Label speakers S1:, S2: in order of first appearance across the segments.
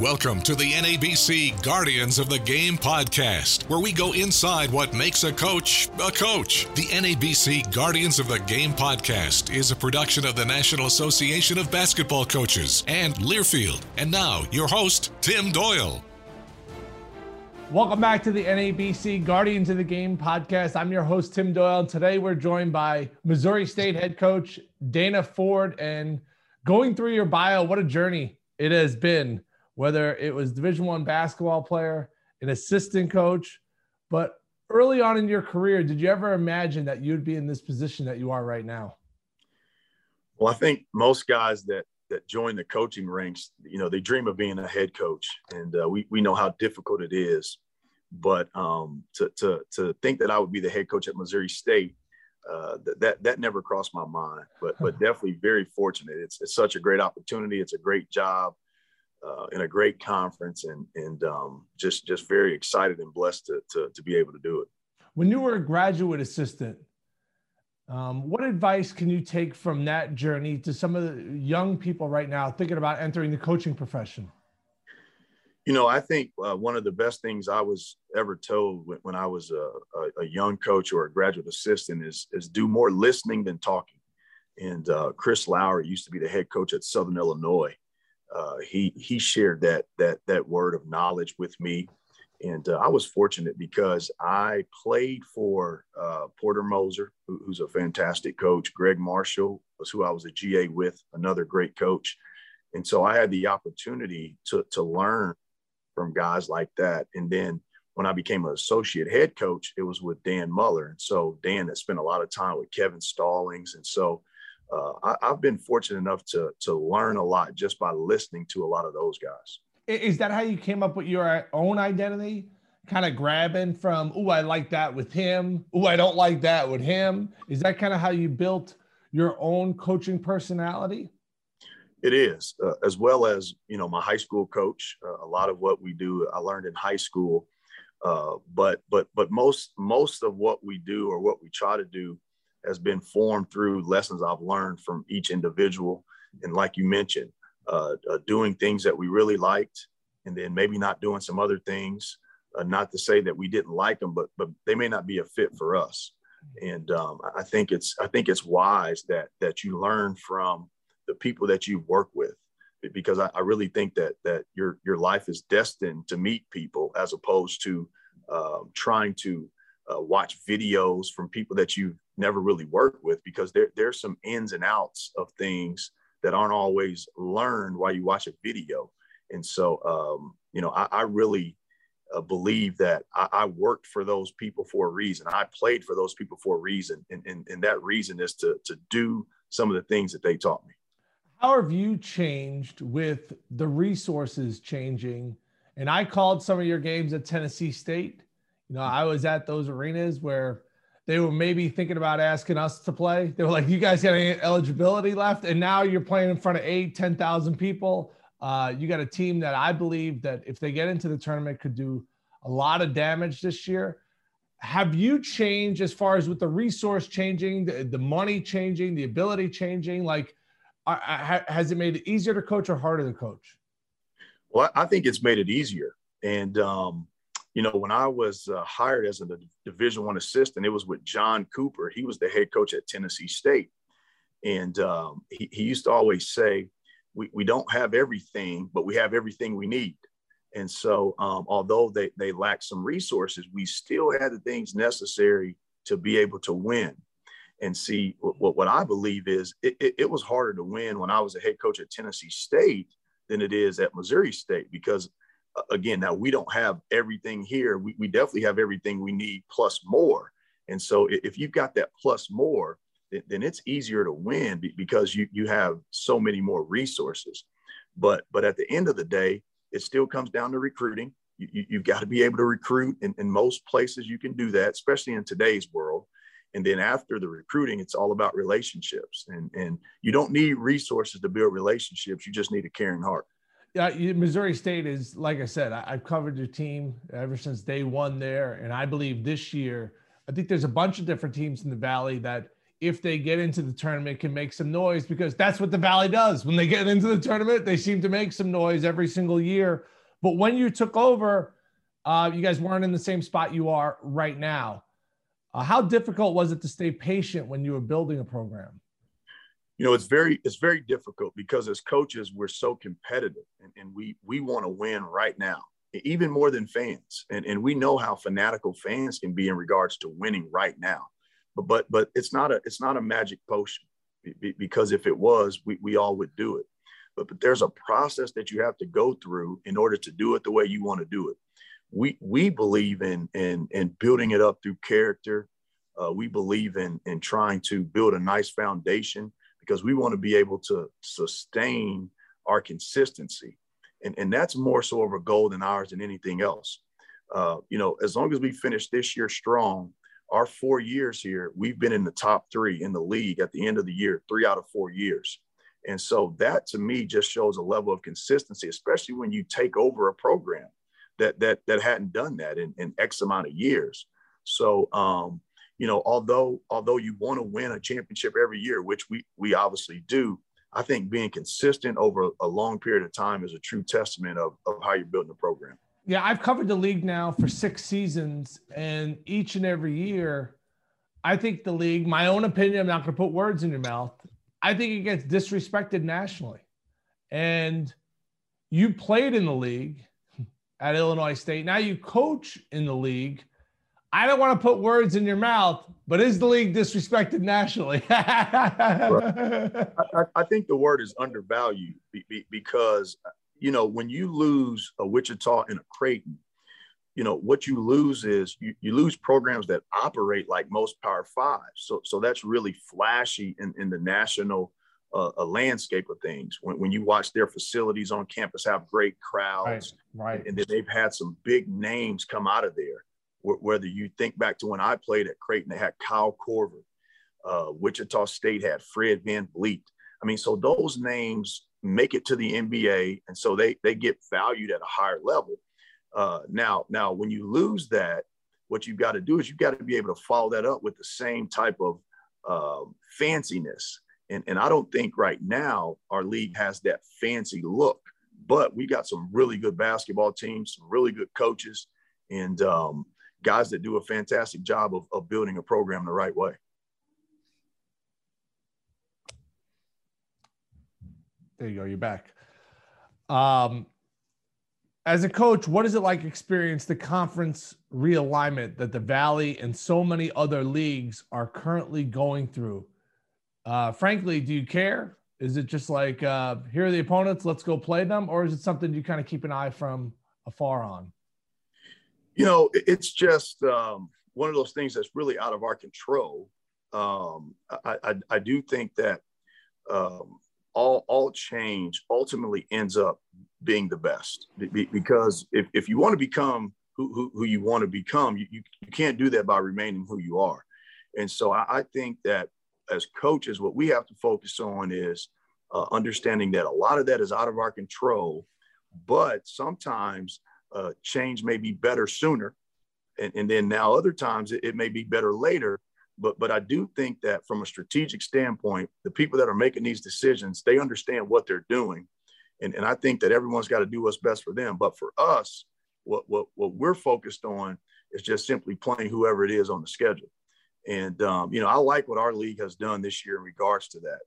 S1: Welcome to the NABC Guardians of the Game podcast, where we go inside what makes a coach a coach. The NABC Guardians of the Game podcast is a production of the National Association of Basketball Coaches and Learfield. And now, your host, Tim Doyle.
S2: Welcome back to the NABC Guardians of the Game podcast. I'm your host, Tim Doyle. And today we're joined by Missouri State head coach Dana Ford. And going through your bio, what a journey it has been whether it was division one basketball player an assistant coach. But early on in your career did you ever imagine that you'd be in this position that you are right now?
S3: Well i think most guys that that join the coaching ranks you know they dream of being a head coach and uh, we, we know how difficult it is. But um, to, to, to think that i would be the head coach at missouri state uh, that that never crossed my mind. But but definitely very fortunate. It's, it's such a great opportunity. It's a great job uh, in a great conference and and um, just just very excited and blessed to, to, to be able to do it.
S2: When you were a graduate assistant, um, what advice can you take from that journey to some of the young people right now thinking about entering the coaching profession?
S3: You know, I think uh, one of the best things I was ever told when, when I was a, a, a, young coach or a graduate assistant is is do more listening than talking. And uh, Chris Lowery used to be the head coach at Southern Illinois uh, he he shared that that that word of knowledge with me, and uh, I was fortunate because I played for uh, Porter Moser, who, who's a fantastic coach. Gregg Marshall was who I was a GA with, another great coach, and so I had the opportunity to to learn from guys like that. And then when I became an associate head coach, it was with Dan Muller, and so Dan had spent a lot of time with Kevin Stallings, and so uh, I, have been fortunate enough to to learn a lot just by listening to a lot of those guys.
S2: Is that how you came up with your own identity? Kind of grabbing from, oh, I like that with him. Oh, I don't like that with him. Is that kind of how you built your own coaching personality?
S3: It is, uh, as well as you know, my high school coach. Uh, a lot of what we do, I learned in high school. Uh, but but but most most of what we do or what we try to do has been formed through lessons I've learned from each individual. And like you mentioned, uh, uh, doing things that we really liked, and then maybe not doing some other things. Uh, not to say that we didn't like them, but but they may not be a fit for us. And um, I think it's I think it's wise that that you learn from the people that you work with, because I, I really think that that your your life is destined to meet people as opposed to um, trying to uh, watch videos from people that you've never really worked with because there, there's some ins and outs of things that aren't always learned while you watch a video. And so, um, you know, I, I really uh, believe that I, I, worked for those people for a reason. I played for those people for a reason. And, and, and that reason is to, to do some of the things that they taught me.
S2: How have you changed with the resources changing? And I called some of your games at Tennessee State. You know, I was at those arenas where they were maybe thinking about asking us to play. They were like, "You guys got any eligibility left?" And now you're playing in front of eight, ten thousand people. Uh, you got a team that I believe that if they get into the tournament could do a lot of damage this year. Have you changed as far as with the resource changing, the, the money changing, the ability changing? Like, are, has it made it easier to coach or harder to coach?
S3: Well, I think it's made it easier, and um, you know, when I was uh, hired as a Division One assistant, it was with John Cooper. He was the head coach at Tennessee State, and um, he, he used to always say, we, "We don't have everything, but we have everything we need." And so, um, although they they lacked some resources, we still had the things necessary to be able to win. And see, what, what I believe is it, it, it was harder to win when I was a head coach at Tennessee State than it is at Missouri State because again, now we don't have everything here. We, we definitely have everything we need plus more. And so if you've got that plus more, then it's easier to win because you, you have so many more resources. But, but at the end of the day, it still comes down to recruiting. You, have got to be able to recruit in, in most places you can do that, especially in today's world. And then after the recruiting, it's all about relationships. And, and you don't need resources to build relationships. You just need a caring heart.
S2: Yeah, Missouri State is like I said. I, have covered your team ever since day one there, and I believe this year. I think there's a bunch of different teams in the Valley that if they get into the tournament, can make some noise because that's what the Valley does. When they get into the tournament, they seem to make some noise every single year. But when you took over, uh, you guys weren't in the same spot you are right now. Uh, how difficult was it to stay patient when you were building a program?
S3: You know, it's very it's very difficult because as coaches, we're so competitive and, and we we want to win right now, even more than fans. And, and we know how fanatical fans can be in regards to winning right now but but but it's not a it's not a magic potion because if it was, we, we all would do it. But, but there's a process that you have to go through in order to do it the way you want to do it. We we believe in in in building it up through character. Uh, we believe in in trying to build a nice foundation because we want to be able to sustain our consistency, and and that's more so of a goal than ours than anything else. Uh, you know, as long as we finish this year strong, our four years here, we've been in the top three in the league at the end of the year, three out of four years. And so that to me just shows a level of consistency, especially when you take over a program that that that hadn't done that in, in X amount of years. So um, you know, although although you want to win a championship every year, which we we obviously do, I think being consistent over a long period of time is a true testament of, of how you're building a program
S2: yeah, I've covered the league now for six seasons, and each and every year, I think the league, my own opinion, I'm not going to put words in your mouth. I think it gets disrespected nationally. And you played in the league at Illinois State. Now you coach in the league. I don't want to put words in your mouth, but is the league disrespected nationally?
S3: I, I, think the word is undervalued because you know, when you lose a Wichita and a Creighton, you know, what you lose is you, you lose programs that operate like most Power Five. So, so that's really flashy in, in the national uh, landscape of things. When, when you watch their facilities on campus have great crowds,
S2: right, right.
S3: and then they've had some big names come out of there. Whether you think back to when I played at Creighton, they had Kyle Korver. Uh, Wichita State had Fred Van VanVleet. I mean, so those names make it to the NBA, and so they they get valued at a higher level. Uh, now, now when you lose that, what you've got to do is you've got to be able to follow that up with the same type of uh, fanciness. And, and I don't think right now our league has that fancy look, but we got some really good basketball teams, some really good coaches, and um, guys that do a fantastic job of, of building a program the right way.
S2: There you go. You're back. Um, as a coach, what is it like experience the conference realignment that the Valley and so many other leagues are currently going through? Uh, frankly, do you care? Is it just like uh, here are the opponents, let's go play them, or is it something you kind of keep an eye from afar on?
S3: You know, it's just um, one of those things that's really out of our control. Um, I, I, I, do think that um, all all change ultimately ends up being the best because if, if you want to become who, who, who you want to become you, you, can't do that by remaining who you are and so I, I think that as coaches what we have to focus on is uh, understanding that a lot of that is out of our control but sometimes uh, change may be better sooner and, and then now other times it, it may be better later but but I do think that from a strategic standpoint, the people that are making these decisions, they understand what they're doing. And, and I think that everyone's got to do what's best for them. But for us, what, what, what we're focused on is just simply playing whoever it is on the schedule. And, um, you know, I like what our league has done this year in regards to that,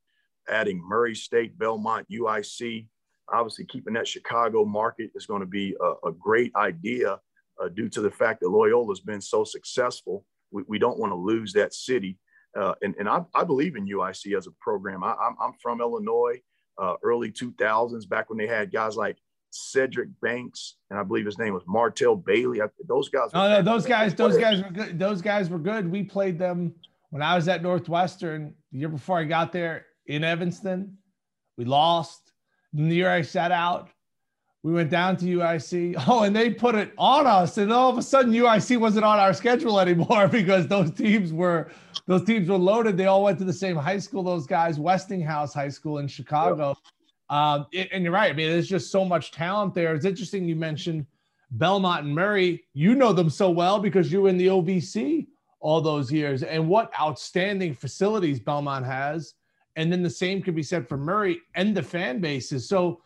S3: adding Murray State, Belmont, UIC. Obviously, keeping that Chicago market is going to be a, a great idea uh, due to the fact that Loyola has been so successful we, we don't want to lose that city. Uh, and and I, I believe in UIC as a program. I, am I'm from Illinois, uh, early 2000s, back when they had guys like Cedric Banks, and I believe his name was Martell Bailey. I, those guys.
S2: Oh no, those guys, those guys were good. Those guys were good. We played them when I was at Northwestern the year before I got there in Evanston. We lost. And the year I sat out, we went down to UIC. Oh, and they put it on us, and all of a sudden UIC wasn't on our schedule anymore because those teams were those teams were loaded. They all went to the same high school. Those guys, Westinghouse High School in Chicago. Um, it, and you're right. I mean, there's just so much talent there. It's interesting you mentioned Belmont and Murray. You know them so well because you were in the OVC all those years and what outstanding facilities Belmont has. And then the same could be said for Murray and the fan bases. So,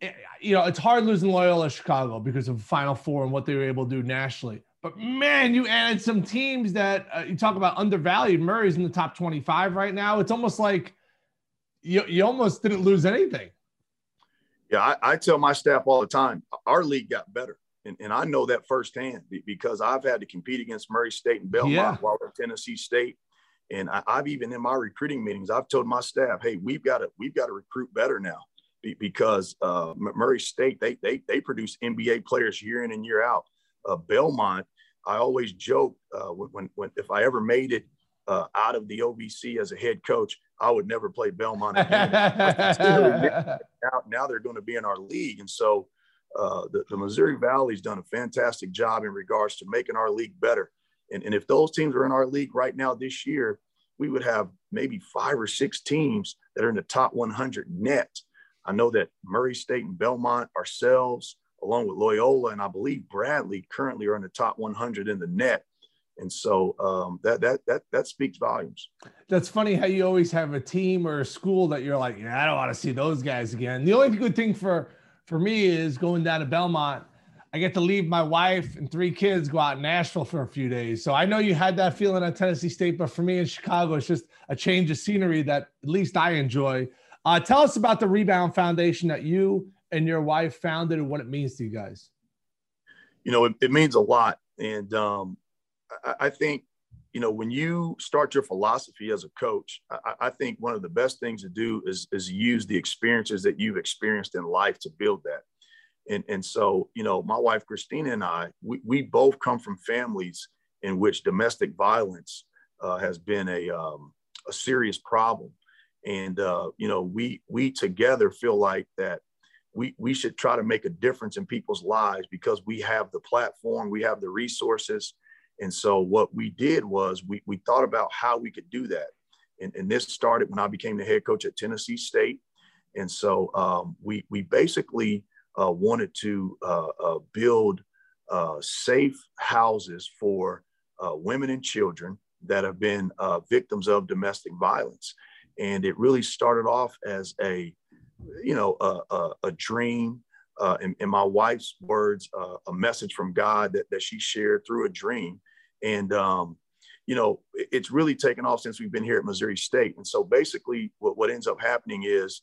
S2: eh, you know, it's hard losing Loyola Chicago because of Final Four and what they were able to do nationally. But man, you added some teams that uh, you talk about undervalued. Murray's in the top 25 right now. It's almost like you, you almost didn't lose anything.
S3: Yeah, I, I tell my staff all the time, our league got better. And, and I know that firsthand because I've had to compete against Murray State and Belmont yeah. while at Tennessee State. And I, have even in my recruiting meetings, I've told my staff, "Hey, we've got to we've got to recruit better now because uh, Murray State they they they produce NBA players year in and year out. Uh, Belmont, I always joke uh, when when if I ever made it uh, out of the OVC as a head coach, I would never play Belmont again. now, now they're going to be in our league, and so uh, the, the Missouri Valley's done a fantastic job in regards to making our league better. And, and if those teams are in our league right now this year, we would have maybe five or six teams that are in the top 100 net. I know that Murray State and Belmont, ourselves, along with Loyola, and I believe Bradley currently are in the top 100 in the net. And so um, that that that that speaks volumes.
S2: That's funny how you always have a team or a school that you're like, yeah, I don't want to see those guys again. The only good thing for for me is going down to Belmont I get to leave my wife and three kids, go out in Nashville for a few days. So I know you had that feeling at Tennessee State, but for me in Chicago, it's just a change of scenery that at least I enjoy. Uh, tell us about the Rebound Foundation that you and your wife founded and what it means to you guys.
S3: You know, it, it means a lot. And um, I, I, think, you know, when you start your philosophy as a coach, I, I think one of the best things to do is, is use the experiences that you've experienced in life to build that and and so you know my wife christina and i we, we both come from families in which domestic violence uh, has been a um, a serious problem. And uh, you know we we together feel like that we we should try to make a difference in people's lives because we have the platform we have the resources. And so what we did was we, we thought about how we could do that. And, and this started when i became the head coach at tennessee state. And so um, we we basically uh, wanted to uh, uh, build safe houses for women and children that have been victims of domestic violence. And it really started off as a, you know, a, a, a dream. Uh, in, in, my wife's words, uh, a message from God that, that she shared through a dream. And, um, you know, it's really taken off since we've been here at Missouri State. And so basically, what, what ends up happening is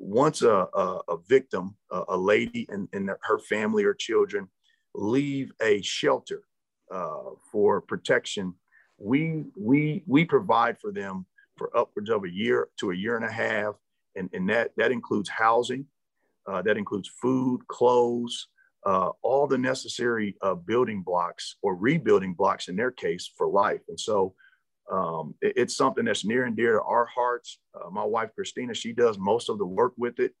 S3: once a, a, a victim, a, a, lady and, and her family or children leave a shelter uh, for protection, we, we, we provide for them for upwards of a year to a year and a half. And, and that, that includes housing, uh, that includes food, clothes, uh, all the necessary uh, building blocks or rebuilding blocks in their case for life. And so um, it, it's something that's near and dear to our hearts. Uh, my wife, Christina, she does most of the work with it,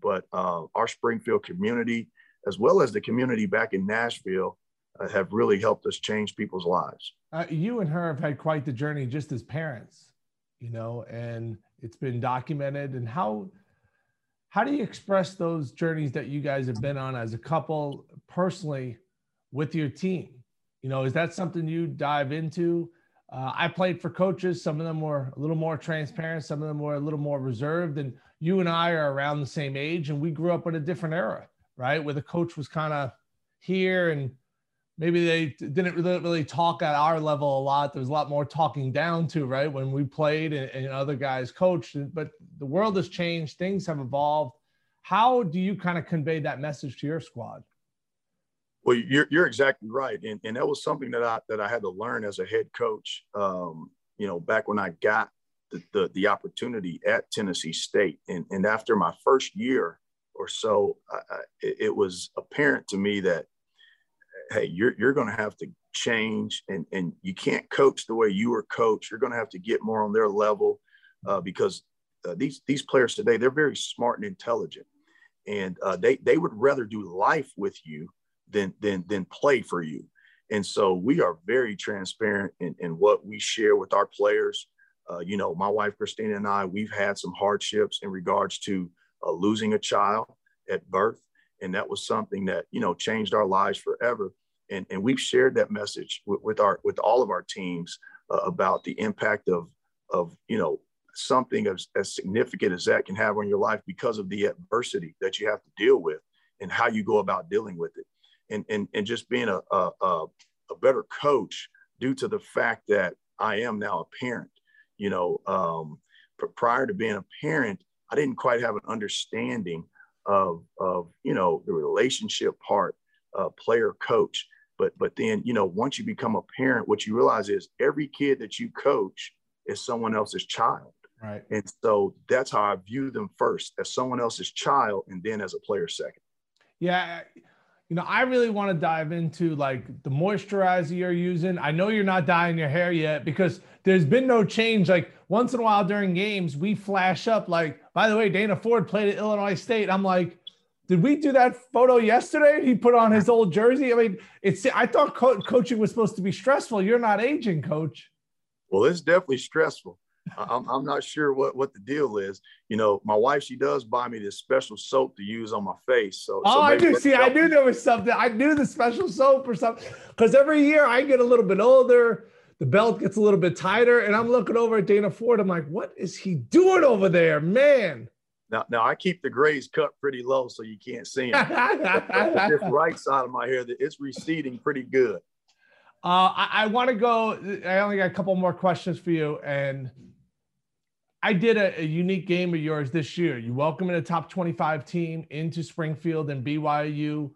S3: but uh, our Springfield community, as well as the community back in Nashville, uh, have really helped us change people's lives.
S2: Uh, you and her have had quite the journey just as parents, you know, and it's been documented. And how, how do you express those journeys that you guys have been on as a couple personally with your team? You know, is that something you dive into? Uh, I played for coaches. Some of them were a little more transparent. Some of them were a little more reserved. And you and I are around the same age, and we grew up in a different era, right? Where the coach was kind of here, and maybe they didn't really, really, talk at our level a lot. There was a lot more talking down to, right? When we played and, and other guys coached. But the world has changed. Things have evolved. How do you kind of convey that message to your squad?
S3: Well, you're, you're exactly right. And, and that was something that I, that I had to learn as a head coach, um, you know, back when I got the, the, the, opportunity at Tennessee State. And, and after my first year or so, I, I, it was apparent to me that, hey, you're, you're going to have to change and, and you can't coach the way you were coached. You're going to have to get more on their level uh, because uh, these, these players today, they're very smart and intelligent. And uh, they, they would rather do life with you than than than play for you. And so we are very transparent in, in what we share with our players. Uh, you know, my wife Christina and I, we've had some hardships in regards to uh, losing a child at birth, and that was something that you know changed our lives forever. and, and we've shared that message with, with our with all of our teams uh, about the impact of of you know something as, as significant as that can have on your life because of the adversity that you have to deal with and how you go about dealing with it and and, and just being a, a, a better coach due to the fact that i am now a parent you know um, prior to being a parent i didn't quite have an understanding of of you know the relationship part uh, player coach. But but then you know once you become a parent what you realize is every kid that you coach is someone else's child.
S2: Right.
S3: And so that's how i view them first as someone else's child and then as a player second.
S2: Yeah you know i really want to dive into like the moisturizer you're using i know you're not dyeing your hair yet because there's been no change like once in a while during games we flash up like by the way dana ford played at illinois state i'm like did we do that photo yesterday? He put on his old jersey. I mean, it's. I thought co- coaching was supposed to be stressful. You're not aging, coach.
S3: Well, it's definitely stressful. I'm, I'm not sure what, what the deal is. You know, my wife, she does buy me this special soap to use on my face. So,
S2: oh,
S3: so
S2: I do see. I knew there was something. I knew the special soap or something because every year I get a little bit older. The belt gets a little bit tighter, and I'm looking over at Dana Ford. I'm like, what is he doing over there, man?
S3: Now, now I keep the grays cut pretty low so you can't see them. this right side of my hair, it's receding pretty good.
S2: Uh, I, I want to go. I only got a couple more questions for you, and I did a, a, unique game of yours this year. You welcome in a top 25 team into Springfield and BYU.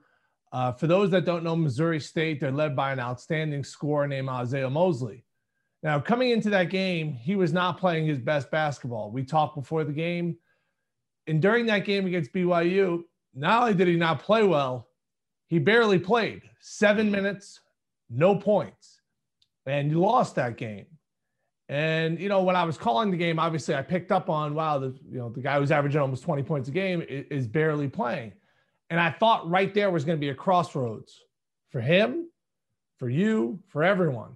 S2: Uh, for those that don't know Missouri State, they're led by an outstanding scorer named Isiah Mosley. Now, coming into that game, he was not playing his best basketball. We talked before the game and during that game against BYU, not only did he not play well, he barely played seven minutes, no points, and you lost that game. And you know, when I was calling the game, obviously I picked up on wow, the you know the guy who's averaging almost 20 points a game is, is barely playing, and I thought right there was going to be a crossroads for him, for you, for everyone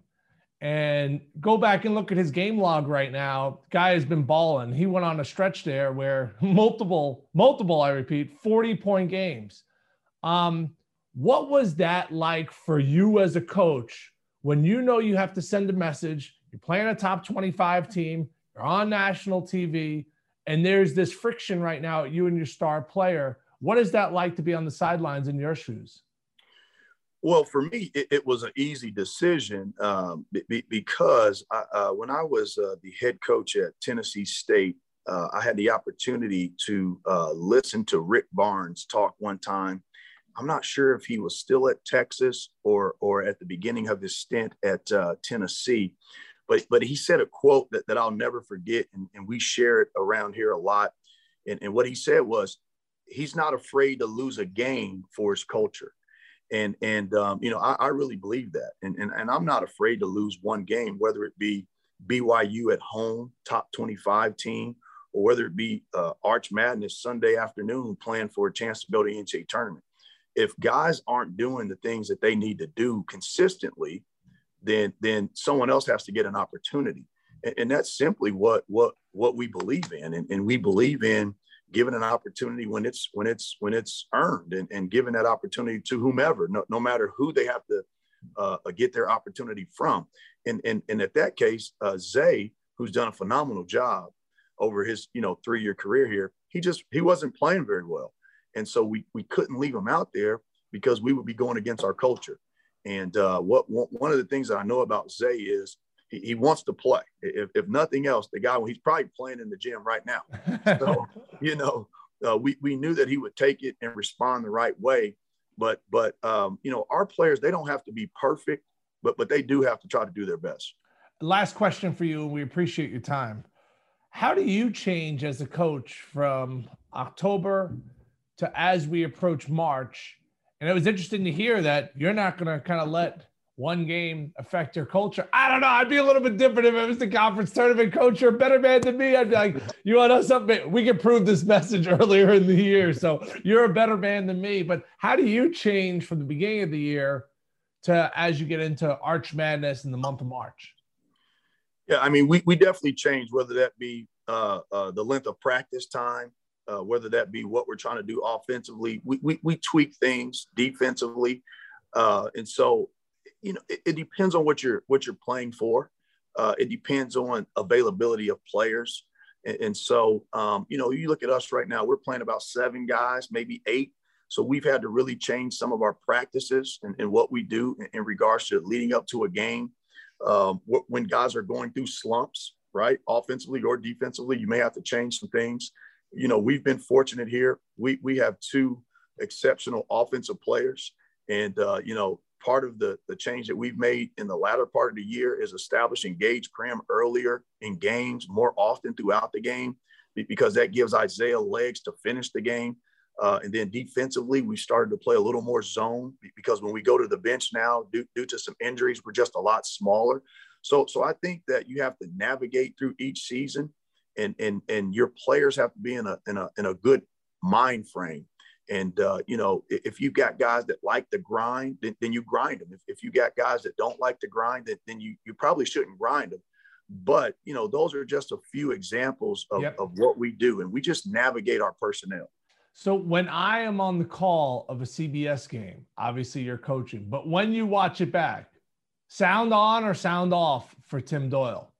S2: and go back and look at his game log right now. Guy has been balling. He went on a stretch there where multiple, multiple, I repeat, 40 point games. Um, what was that like for you as a coach when you know you have to send a message? You're playing a top 25 team, you're on national TV, and there's this friction right now, you and your star player. What is that like to be on the sidelines in your shoes?
S3: Well, for me, it, it was an easy decision um, be, because I, uh, when I was uh, the head coach at Tennessee State, uh, I had the opportunity to uh, listen to Rick Barnes talk one time. I'm not sure if he was still at Texas or or at the beginning of his stint at uh, Tennessee, but but he said a quote that, that I'll never forget, and, and we share it around here a lot. And, and what he said was, he's not afraid to lose a game for his culture. And and um, you know I, I, really believe that. And, and and i'm not afraid to lose one game whether it be byu at home top 25 team or whether it be uh, arch madness sunday afternoon playing for a chance to to the ncaa tournament. If guys aren't doing the things that they need to do consistently then then someone else has to get an opportunity. And, and that's simply what what what we believe in. And, and we believe in given an opportunity when it's when it's when it's earned and, and given that opportunity to whomever no, no matter who they have to uh, get their opportunity from. And and, and at that case uh, zay who's done a phenomenal job over his you know three year career here he just he wasn't playing very well. And so we we couldn't leave him out there because we would be going against our culture and uh, what one of the things that i know about zay is he, he wants to play. If, if nothing else, the guy, he's probably playing in the gym right now. So, you know, uh, we, we knew that he would take it and respond the right way. But, but um, you know, our players, they don't have to be perfect, but, but they do have to try to do their best.
S2: Last question for you, and we appreciate your time. How do you change as a coach from October to as we approach March? And it was interesting to hear that you're not going to kind of let one game affect your culture? I don't know. I'd be a little bit different if it was the conference tournament coach or a better man than me. I'd be like, you want to know something? We can prove this message earlier in the year. So you're a better man than me. But how do you change from the beginning of the year to as you get into Arch Madness in the month of March?
S3: Yeah, I mean, we, we definitely change, whether that be uh, uh, the length of practice time, uh, whether that be what we're trying to do offensively. We, we, we tweak things defensively Uh, and so, you know, it, it, depends on what you're what you're playing for. Uh, it depends on availability of players. And, and so, um, you know, you look at us right now, we're playing about seven guys, maybe eight. So we've had to really change some of our practices and, and what we do in, in, regards to leading up to a game. Um, when guys are going through slumps, right, offensively or defensively, you may have to change some things. You know, we've been fortunate here. We we have two exceptional offensive players, and uh, you know, part of the, the change that we've made in the latter part of the year is establishing Gaige Prim earlier in games, more often throughout the game, because that gives Isiah legs to finish the game. Uh, and then defensively, we started to play a little more zone because when we go to the bench now, due, due to some injuries, we're just a lot smaller. So, so I think that you have to navigate through each season, and and and your players have to be in a in a in a good mind frame and, uh, you know, if you've got guys that like the grind, then, then you grind them. If, if you got guys that don't like the grind, then, then you, you probably shouldn't grind them. But, you know, those are just a few examples of, yep. of what we do. And we just navigate our personnel.
S2: So when I am on the call of a CBS game, obviously you're coaching, but when you watch it back, sound on or sound off for Tim Doyle?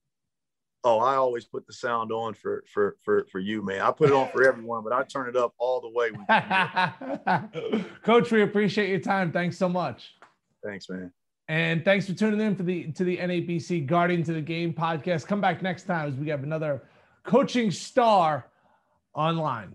S3: Oh, I always put the sound on for for for for you, man. I put it on for everyone, but I turn it up all the way.
S2: Coach, we appreciate your time. Thanks so much.
S3: Thanks, man.
S2: And thanks for tuning in for the to the NABC Guardian to the Game podcast. Come back next time as we have another coaching star online.